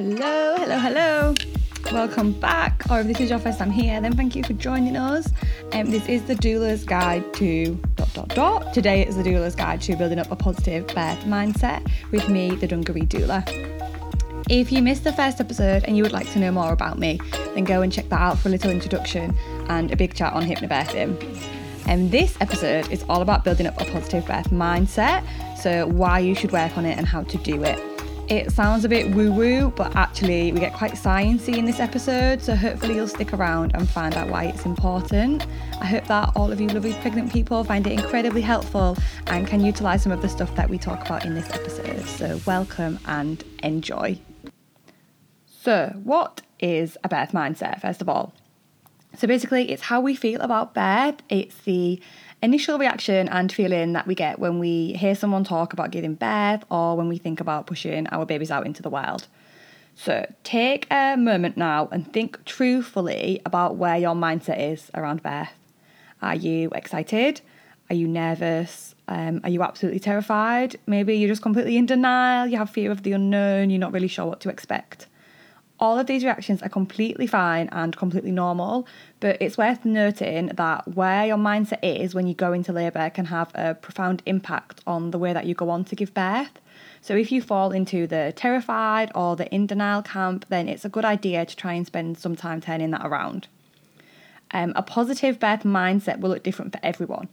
Hello, hello, hello. Welcome back. Or if this is your first time here, then thank you for joining us. Um, this is the doula's guide to dot dot dot. Today is the doula's guide to building up a positive birth mindset with me, the Dungaree doula. If you missed the first episode and you would like to know more about me, then go and check that out for a little introduction and a big chat on hypnobirthing. And this episode is all about building up a positive birth mindset, so why you should work on it and how to do it. It sounds a bit woo woo, but actually, we get quite sciencey in this episode, so hopefully, you'll stick around and find out why it's important. I hope that all of you lovely pregnant people find it incredibly helpful and can utilise some of the stuff that we talk about in this episode. So, welcome and enjoy. So, what is a birth mindset, first of all? So, basically, it's how we feel about birth, it's the initial reaction and feeling that we get when we hear someone talk about giving birth or when we think about pushing our babies out into the wild. So take a moment now and think truthfully about where your mindset is around birth. Are you excited? Are you nervous? Um, are you absolutely terrified? Maybe you're just completely in denial, you have fear of the unknown, you're not really sure what to expect. All of these reactions are completely fine and completely normal, but it's worth noting that where your mindset is when you go into labour can have a profound impact on the way that you go on to give birth. So, if you fall into the terrified or the in denial camp, then it's a good idea to try and spend some time turning that around. Um, a positive birth mindset will look different for everyone.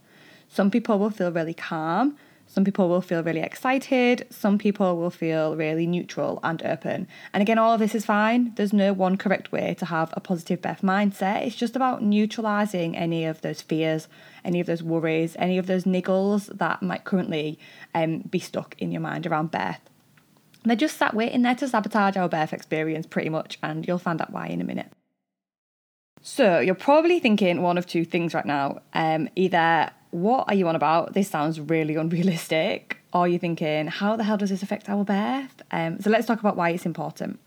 Some people will feel really calm, some people will feel really excited, some people will feel really neutral and open. And again, all of this is fine. There's no one correct way to have a positive birth mindset. It's just about neutralizing any of those fears, any of those worries, any of those niggles that might currently um, be stuck in your mind around birth. They're just sat waiting there to sabotage our birth experience pretty much, and you'll find out why in a minute. So, you're probably thinking one of two things right now. Um, either what are you on about? This sounds really unrealistic. Or you're thinking, how the hell does this affect our birth? Um, so let's talk about why it's important.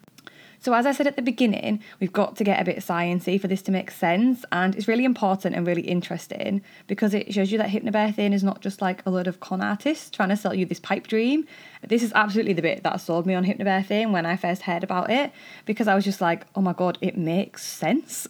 So, as I said at the beginning, we've got to get a bit sciencey for this to make sense, and it's really important and really interesting because it shows you that hypnobirthing is not just like a load of con artists trying to sell you this pipe dream. This is absolutely the bit that sold me on hypnobirthing when I first heard about it because I was just like, oh my god, it makes sense.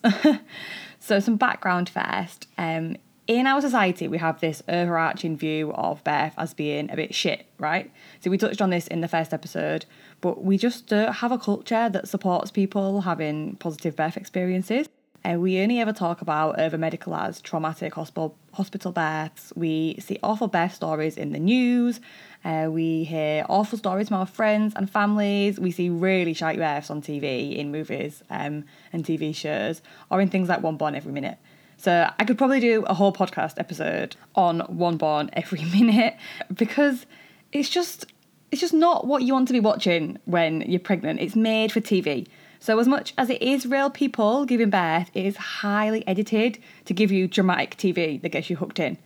so, some background first. Um, in our society, we have this overarching view of birth as being a bit shit, right? So we touched on this in the first episode, but we just don't have a culture that supports people having positive birth experiences. Uh, we only ever talk about over medicalised traumatic hospital hospital births. We see awful birth stories in the news. Uh, we hear awful stories from our friends and families. We see really shite births on TV in movies um, and TV shows, or in things like One Born Every Minute. So I could probably do a whole podcast episode on one born every minute because it's just it's just not what you want to be watching when you're pregnant. It's made for TV. So as much as it is real people giving birth, it is highly edited to give you dramatic TV that gets you hooked in.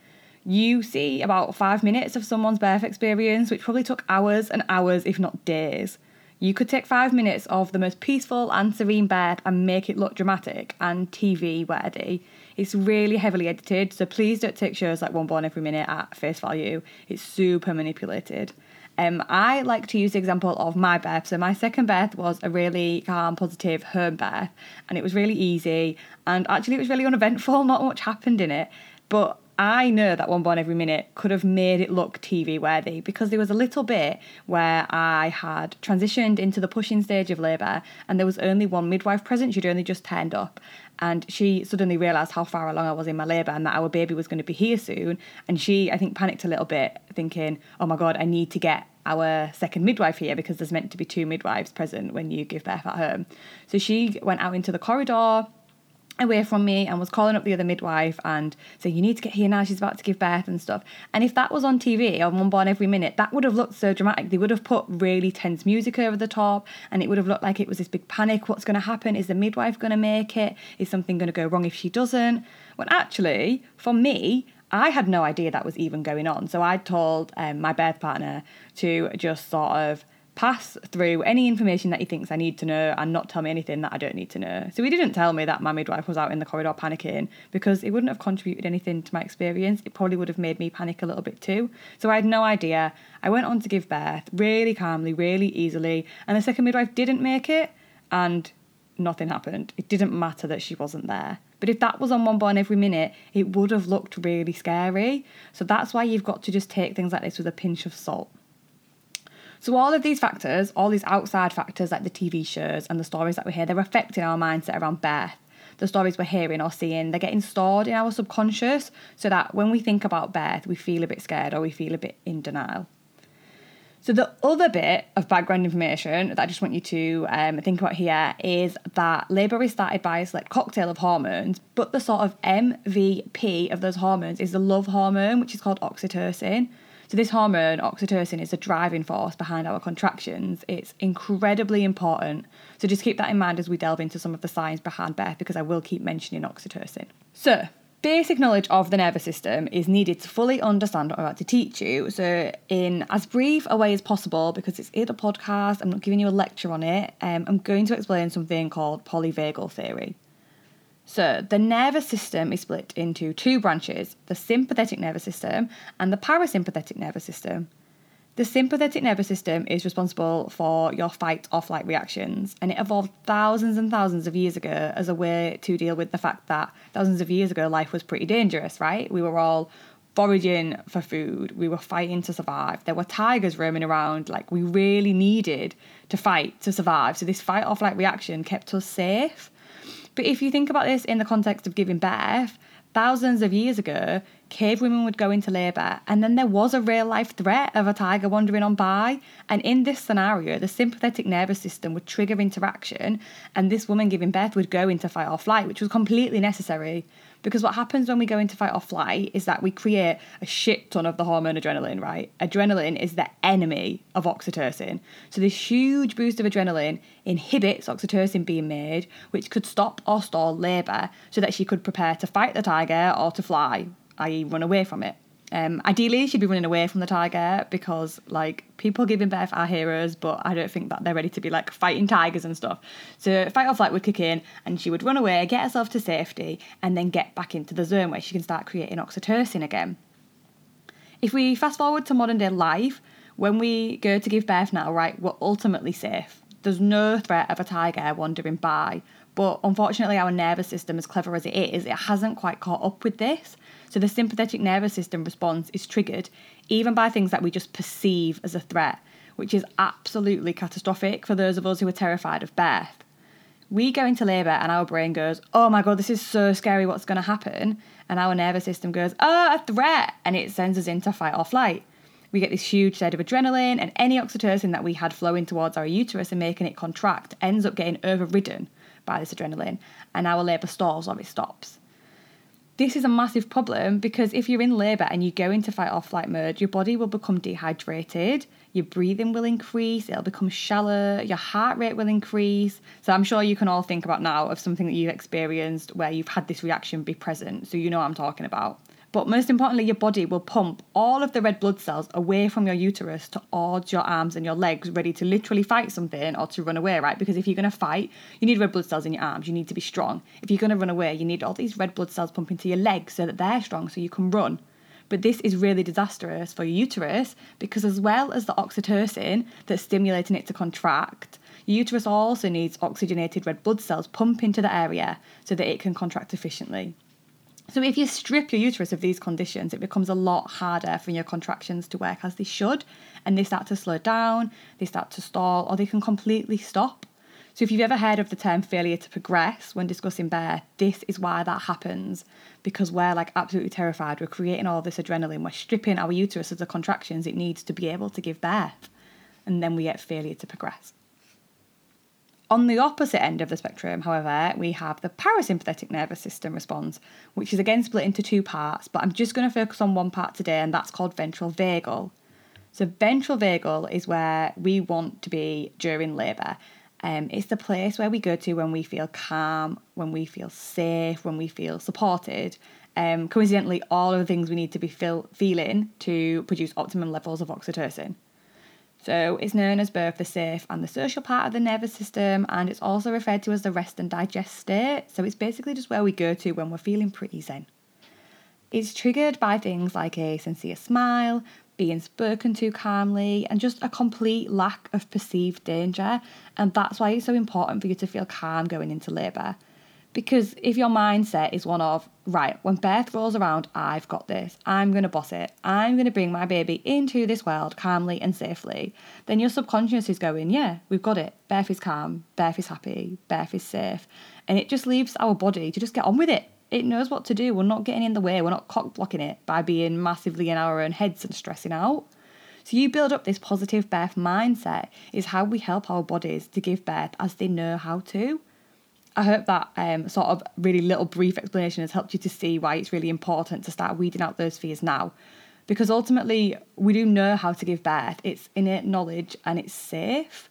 You see about five minutes of someone's birth experience, which probably took hours and hours, if not days. You could take five minutes of the most peaceful and serene birth and make it look dramatic and TV worthy. It's really heavily edited, so please don't take shows like One Born Every Minute at face value. It's super manipulated. Um, I like to use the example of my birth. So my second birth was a really calm, positive home birth, and it was really easy. And actually, it was really uneventful. Not much happened in it, but I know that One Born Every Minute could have made it look TV worthy because there was a little bit where I had transitioned into the pushing stage of labour and there was only one midwife present. She'd only just turned up and she suddenly realised how far along I was in my labour and that our baby was going to be here soon. And she, I think, panicked a little bit, thinking, oh my God, I need to get our second midwife here because there's meant to be two midwives present when you give birth at home. So she went out into the corridor away from me and was calling up the other midwife and saying, You need to get here now, she's about to give birth and stuff. And if that was on TV on One Born Every Minute, that would have looked so dramatic. They would have put really tense music over the top and it would have looked like it was this big panic. What's going to happen? Is the midwife going to make it? Is something going to go wrong if she doesn't? When actually, for me, I had no idea that was even going on. So I told um, my birth partner to just sort of pass through any information that he thinks I need to know and not tell me anything that I don't need to know. So he didn't tell me that my midwife was out in the corridor panicking because it wouldn't have contributed anything to my experience. It probably would have made me panic a little bit too. So I had no idea. I went on to give birth really calmly, really easily, and the second midwife didn't make it and nothing happened. It didn't matter that she wasn't there. But if that was on one born every minute, it would have looked really scary. So that's why you've got to just take things like this with a pinch of salt. So, all of these factors, all these outside factors like the TV shows and the stories that we hear, they're affecting our mindset around birth. The stories we're hearing or seeing, they're getting stored in our subconscious so that when we think about birth, we feel a bit scared or we feel a bit in denial. So, the other bit of background information that I just want you to um, think about here is that labour is started by a select cocktail of hormones, but the sort of MVP of those hormones is the love hormone, which is called oxytocin. So, this hormone, oxytocin, is a driving force behind our contractions. It's incredibly important. So, just keep that in mind as we delve into some of the science behind birth because I will keep mentioning oxytocin. So, basic knowledge of the nervous system is needed to fully understand what I'm about to teach you. So, in as brief a way as possible, because it's in a podcast, I'm not giving you a lecture on it, um, I'm going to explain something called polyvagal theory. So, the nervous system is split into two branches the sympathetic nervous system and the parasympathetic nervous system. The sympathetic nervous system is responsible for your fight or flight reactions, and it evolved thousands and thousands of years ago as a way to deal with the fact that thousands of years ago life was pretty dangerous, right? We were all foraging for food, we were fighting to survive. There were tigers roaming around, like we really needed to fight to survive. So, this fight or flight reaction kept us safe. But if you think about this in the context of giving birth, thousands of years ago, cave women would go into labour, and then there was a real life threat of a tiger wandering on by. And in this scenario, the sympathetic nervous system would trigger interaction, and this woman giving birth would go into fight or flight, which was completely necessary. Because what happens when we go into fight or flight is that we create a shit ton of the hormone adrenaline, right? Adrenaline is the enemy of oxytocin. So this huge boost of adrenaline inhibits oxytocin being made, which could stop or stall labour so that she could prepare to fight the tiger or to fly, i.e., run away from it. Um, ideally, she'd be running away from the tiger because, like, people giving birth are heroes, but I don't think that they're ready to be like fighting tigers and stuff. So, fight or flight would kick in, and she would run away, get herself to safety, and then get back into the zone where she can start creating oxytocin again. If we fast forward to modern day life, when we go to give birth now, right, we're ultimately safe. There's no threat of a tiger wandering by. But unfortunately, our nervous system, as clever as it is, it hasn't quite caught up with this. So the sympathetic nervous system response is triggered even by things that we just perceive as a threat, which is absolutely catastrophic for those of us who are terrified of birth. We go into labour and our brain goes, Oh my god, this is so scary, what's going to happen? And our nervous system goes, Oh, a threat! And it sends us into fight or flight. We get this huge surge of adrenaline, and any oxytocin that we had flowing towards our uterus and making it contract ends up getting overridden by this adrenaline, and our labour stalls or it stops this is a massive problem because if you're in labour and you go into fight or flight mode, your body will become dehydrated, your breathing will increase, it'll become shallow, your heart rate will increase. So I'm sure you can all think about now of something that you've experienced where you've had this reaction be present. So you know what I'm talking about. But most importantly, your body will pump all of the red blood cells away from your uterus towards your arms and your legs, ready to literally fight something or to run away, right? Because if you're going to fight, you need red blood cells in your arms, you need to be strong. If you're going to run away, you need all these red blood cells pumping to your legs so that they're strong so you can run. But this is really disastrous for your uterus because, as well as the oxytocin that's stimulating it to contract, your uterus also needs oxygenated red blood cells pumping to the area so that it can contract efficiently. So, if you strip your uterus of these conditions, it becomes a lot harder for your contractions to work as they should, and they start to slow down, they start to stall, or they can completely stop. So, if you've ever heard of the term failure to progress when discussing birth, this is why that happens because we're like absolutely terrified. We're creating all this adrenaline, we're stripping our uterus of the contractions it needs to be able to give birth, and then we get failure to progress. On the opposite end of the spectrum, however, we have the parasympathetic nervous system response, which is again split into two parts, but I'm just going to focus on one part today, and that's called ventral vagal. So, ventral vagal is where we want to be during labour. Um, it's the place where we go to when we feel calm, when we feel safe, when we feel supported. Um, coincidentally, all of the things we need to be feel, feeling to produce optimum levels of oxytocin. So it's known as both the safe and the social part of the nervous system, and it's also referred to as the rest and digest state. So it's basically just where we go to when we're feeling pretty zen. It's triggered by things like a sincere smile, being spoken to calmly, and just a complete lack of perceived danger. And that's why it's so important for you to feel calm going into labour. Because if your mindset is one of, right, when birth rolls around, I've got this, I'm going to boss it, I'm going to bring my baby into this world calmly and safely, then your subconscious is going, yeah, we've got it. Birth is calm, birth is happy, birth is safe. And it just leaves our body to just get on with it. It knows what to do. We're not getting in the way, we're not cock blocking it by being massively in our own heads and stressing out. So you build up this positive birth mindset is how we help our bodies to give birth as they know how to. I hope that um, sort of really little brief explanation has helped you to see why it's really important to start weeding out those fears now. Because ultimately, we do know how to give birth, it's innate knowledge and it's safe.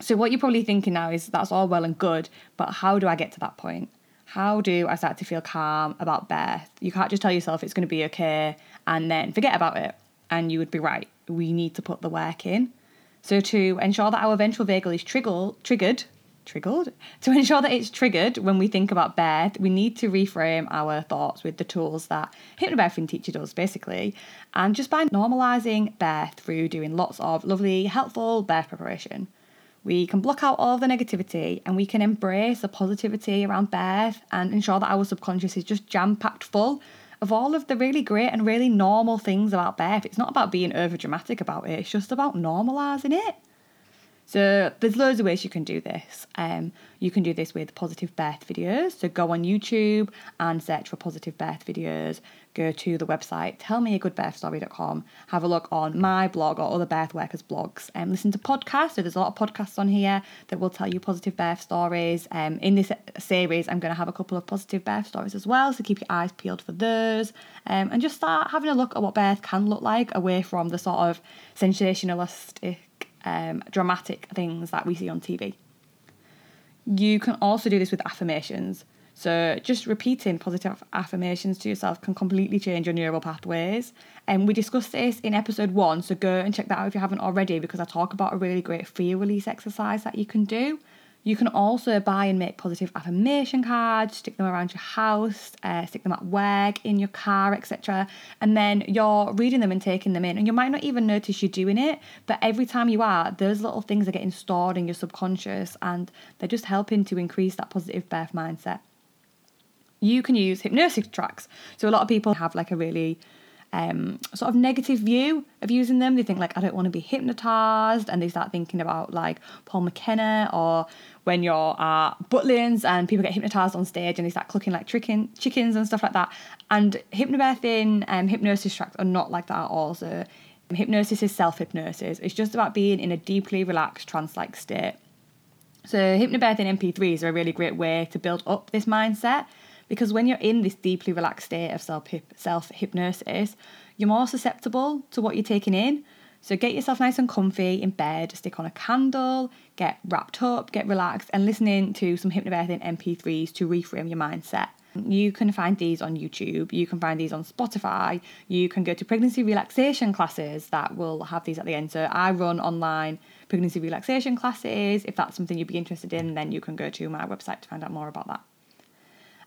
So, what you're probably thinking now is that's all well and good, but how do I get to that point? How do I start to feel calm about birth? You can't just tell yourself it's going to be okay and then forget about it. And you would be right. We need to put the work in. So, to ensure that our ventral vagal is triggered triggered. To ensure that it's triggered when we think about birth, we need to reframe our thoughts with the tools that hypnobirthing teaches us, basically. And just by normalising birth through doing lots of lovely, helpful birth preparation, we can block out all the negativity and we can embrace the positivity around birth and ensure that our subconscious is just jam packed full of all of the really great and really normal things about birth. It's not about being over dramatic about it, it's just about normalising it. So there's loads of ways you can do this. Um, you can do this with positive birth videos. So go on YouTube and search for positive birth videos. Go to the website tellmeagoodbirthstory.com. Have a look on my blog or other birth workers' blogs. And um, listen to podcasts. So there's a lot of podcasts on here that will tell you positive birth stories. Um, in this series, I'm going to have a couple of positive birth stories as well. So keep your eyes peeled for those. Um, and just start having a look at what birth can look like away from the sort of sensationalistic um, dramatic things that we see on TV. You can also do this with affirmations. So, just repeating positive affirmations to yourself can completely change your neural pathways. And we discussed this in episode one, so go and check that out if you haven't already, because I talk about a really great fear release exercise that you can do. You can also buy and make positive affirmation cards, stick them around your house, uh, stick them at work, in your car, etc. And then you're reading them and taking them in. And you might not even notice you're doing it, but every time you are, those little things are getting stored in your subconscious and they're just helping to increase that positive birth mindset. You can use hypnosis tracks. So a lot of people have like a really um, sort of negative view of using them. They think like I don't want to be hypnotized, and they start thinking about like Paul McKenna or when you're at Butlins and people get hypnotized on stage and they start clucking like chicken, chickens and stuff like that. And hypnobirthing and hypnosis tracks are not like that at all. So hypnosis is self hypnosis. It's just about being in a deeply relaxed trance like state. So hypnobirthing MP3s are a really great way to build up this mindset because when you're in this deeply relaxed state of self hypnosis, you're more susceptible to what you're taking in. So get yourself nice and comfy in bed, stick on a candle, get wrapped up, get relaxed, and listening to some hypnobirthing MP3s to reframe your mindset. You can find these on YouTube, you can find these on Spotify, you can go to pregnancy relaxation classes that will have these at the end. So I run online pregnancy relaxation classes. If that's something you'd be interested in, then you can go to my website to find out more about that.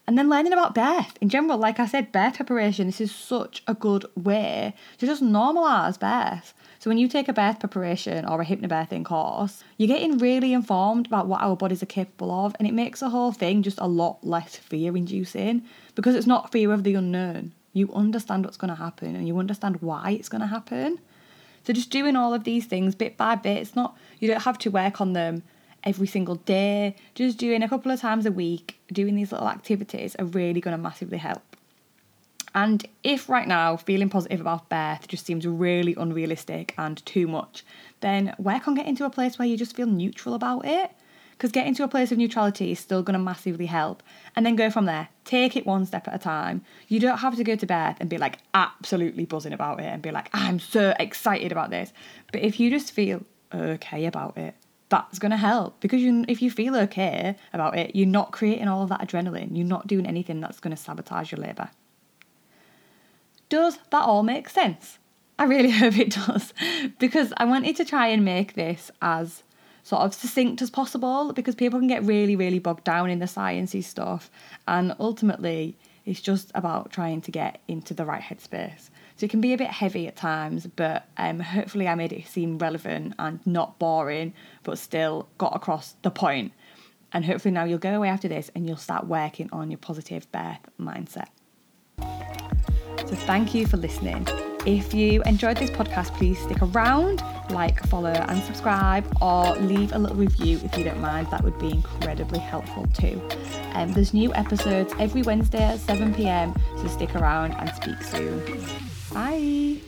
And then learning about birth in general, like I said, birth preparation, this is such a good way to just normalise birth. So when you take a birth preparation or a hypnobirthing course, you're getting really informed about what our bodies are capable of, and it makes the whole thing just a lot less fear inducing because it's not fear of the unknown. You understand what's going to happen and you understand why it's going to happen. So just doing all of these things bit by bit, it's not you don't have to work on them every single day. Just doing a couple of times a week, doing these little activities are really going to massively help. And if right now feeling positive about birth just seems really unrealistic and too much, then work on getting to a place where you just feel neutral about it. Because getting to a place of neutrality is still going to massively help. And then go from there. Take it one step at a time. You don't have to go to birth and be like absolutely buzzing about it and be like, I'm so excited about this. But if you just feel okay about it, that's going to help. Because you if you feel okay about it you're not creating all of that adrenaline. You're not doing anything that's going to sabotage your labour does that all make sense? I really hope it does. Because I wanted to try and make this as sort of succinct as possible because people can get really, really bogged down in the sciencey stuff. And ultimately, it's just about trying to get into the right headspace. So it can be a bit heavy at times, but um, hopefully I made it seem relevant and not boring, but still got across the point. And hopefully now you'll go away after this and you'll start working on your positive birth mindset. So thank you for listening. If you enjoyed this podcast, please stick around, like, follow, and subscribe, or leave a little review if you don't mind. That would be incredibly helpful too. Um, there's new episodes every Wednesday at 7 pm, so stick around and speak soon. Bye.